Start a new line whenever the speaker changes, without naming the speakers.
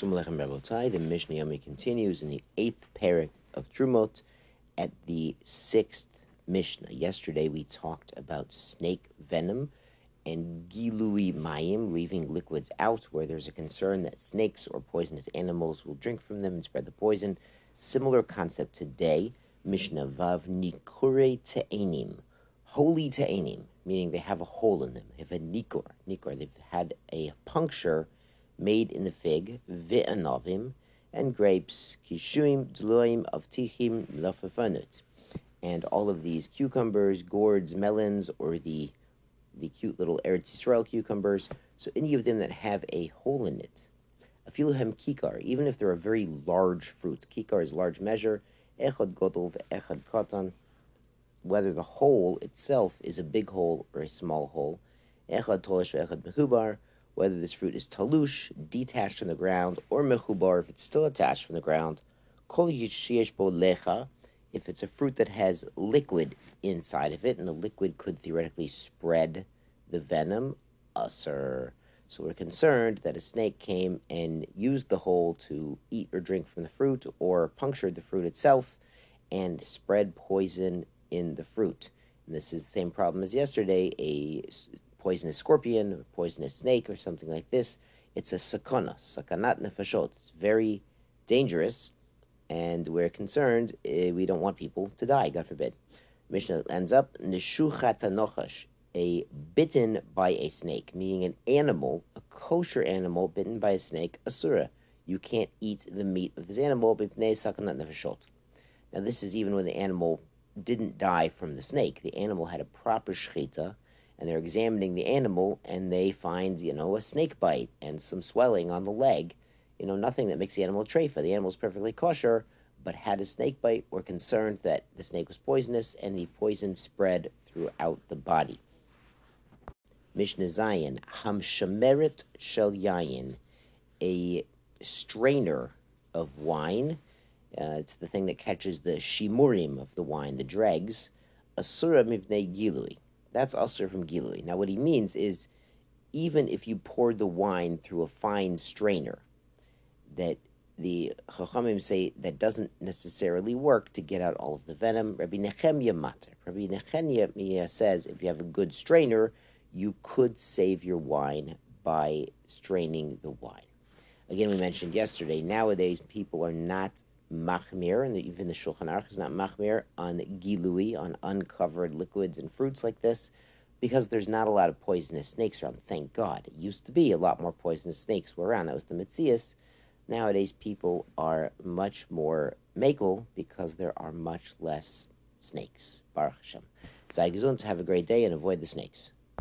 The Mishnah Yomi continues in the eighth parak of Trumot at the sixth Mishnah. Yesterday we talked about snake venom and gilui mayim, leaving liquids out where there's a concern that snakes or poisonous animals will drink from them and spread the poison. Similar concept today. Mishnah Vav Nikure Te'enim. Holey Te'enim, meaning they have a hole in them. They have a Nikur. Nikur, they've had a puncture made in the fig, Ve'anovim, and grapes, Kishuim, Dloim, Avtichim, Lafafanut. And all of these cucumbers, gourds, melons, or the the cute little Eretz Yisrael cucumbers. So any of them that have a hole in it. Afiluhem kikar, even if they're a very large fruit. Kikar is large measure. Echad godov, echad katan. Whether the hole itself is a big hole or a small hole. Echad tolish, echad mehubar. Whether this fruit is talush, detached from the ground, or mechubar, if it's still attached from the ground. Kol bo lecha if it's a fruit that has liquid inside of it, and the liquid could theoretically spread the venom, usser. So we're concerned that a snake came and used the hole to eat or drink from the fruit, or punctured the fruit itself and spread poison in the fruit. And this is the same problem as yesterday a poisonous scorpion, or poisonous snake, or something like this. It's a sakana, sakanat nefashot. It's very dangerous and we're concerned uh, we don't want people to die, God forbid. Mishnah ends up nishuchat a bitten by a snake, meaning an animal, a kosher animal bitten by a snake, asura. You can't eat the meat of this animal, Now this is even when the animal didn't die from the snake. The animal had a proper shechita, and they're examining the animal, and they find, you know, a snake bite and some swelling on the leg you know, nothing that makes the animal treifa. The animal's perfectly kosher, but had a snake bite, were concerned that the snake was poisonous and the poison spread throughout the body. Mishnah Zayin, Hamshameret Shel Yayin, a strainer of wine. Uh, it's the thing that catches the shimurim of the wine, the dregs. Asura mibnei gilui. That's also from gilui. Now, what he means is, even if you poured the wine through a fine strainer, that the Chachamim say that doesn't necessarily work to get out all of the venom. Rabbi Nechemia Mater. Rabbi Nechemia says if you have a good strainer, you could save your wine by straining the wine. Again, we mentioned yesterday, nowadays people are not machmir, and even the Shulchan Aruch is not machmir on gilui, on uncovered liquids and fruits like this, because there's not a lot of poisonous snakes around, thank God. It used to be a lot more poisonous snakes were around. That was the Mitzias Nowadays, people are much more makel because there are much less snakes. Baruch Hashem. Gesund, have a great day, and avoid the snakes.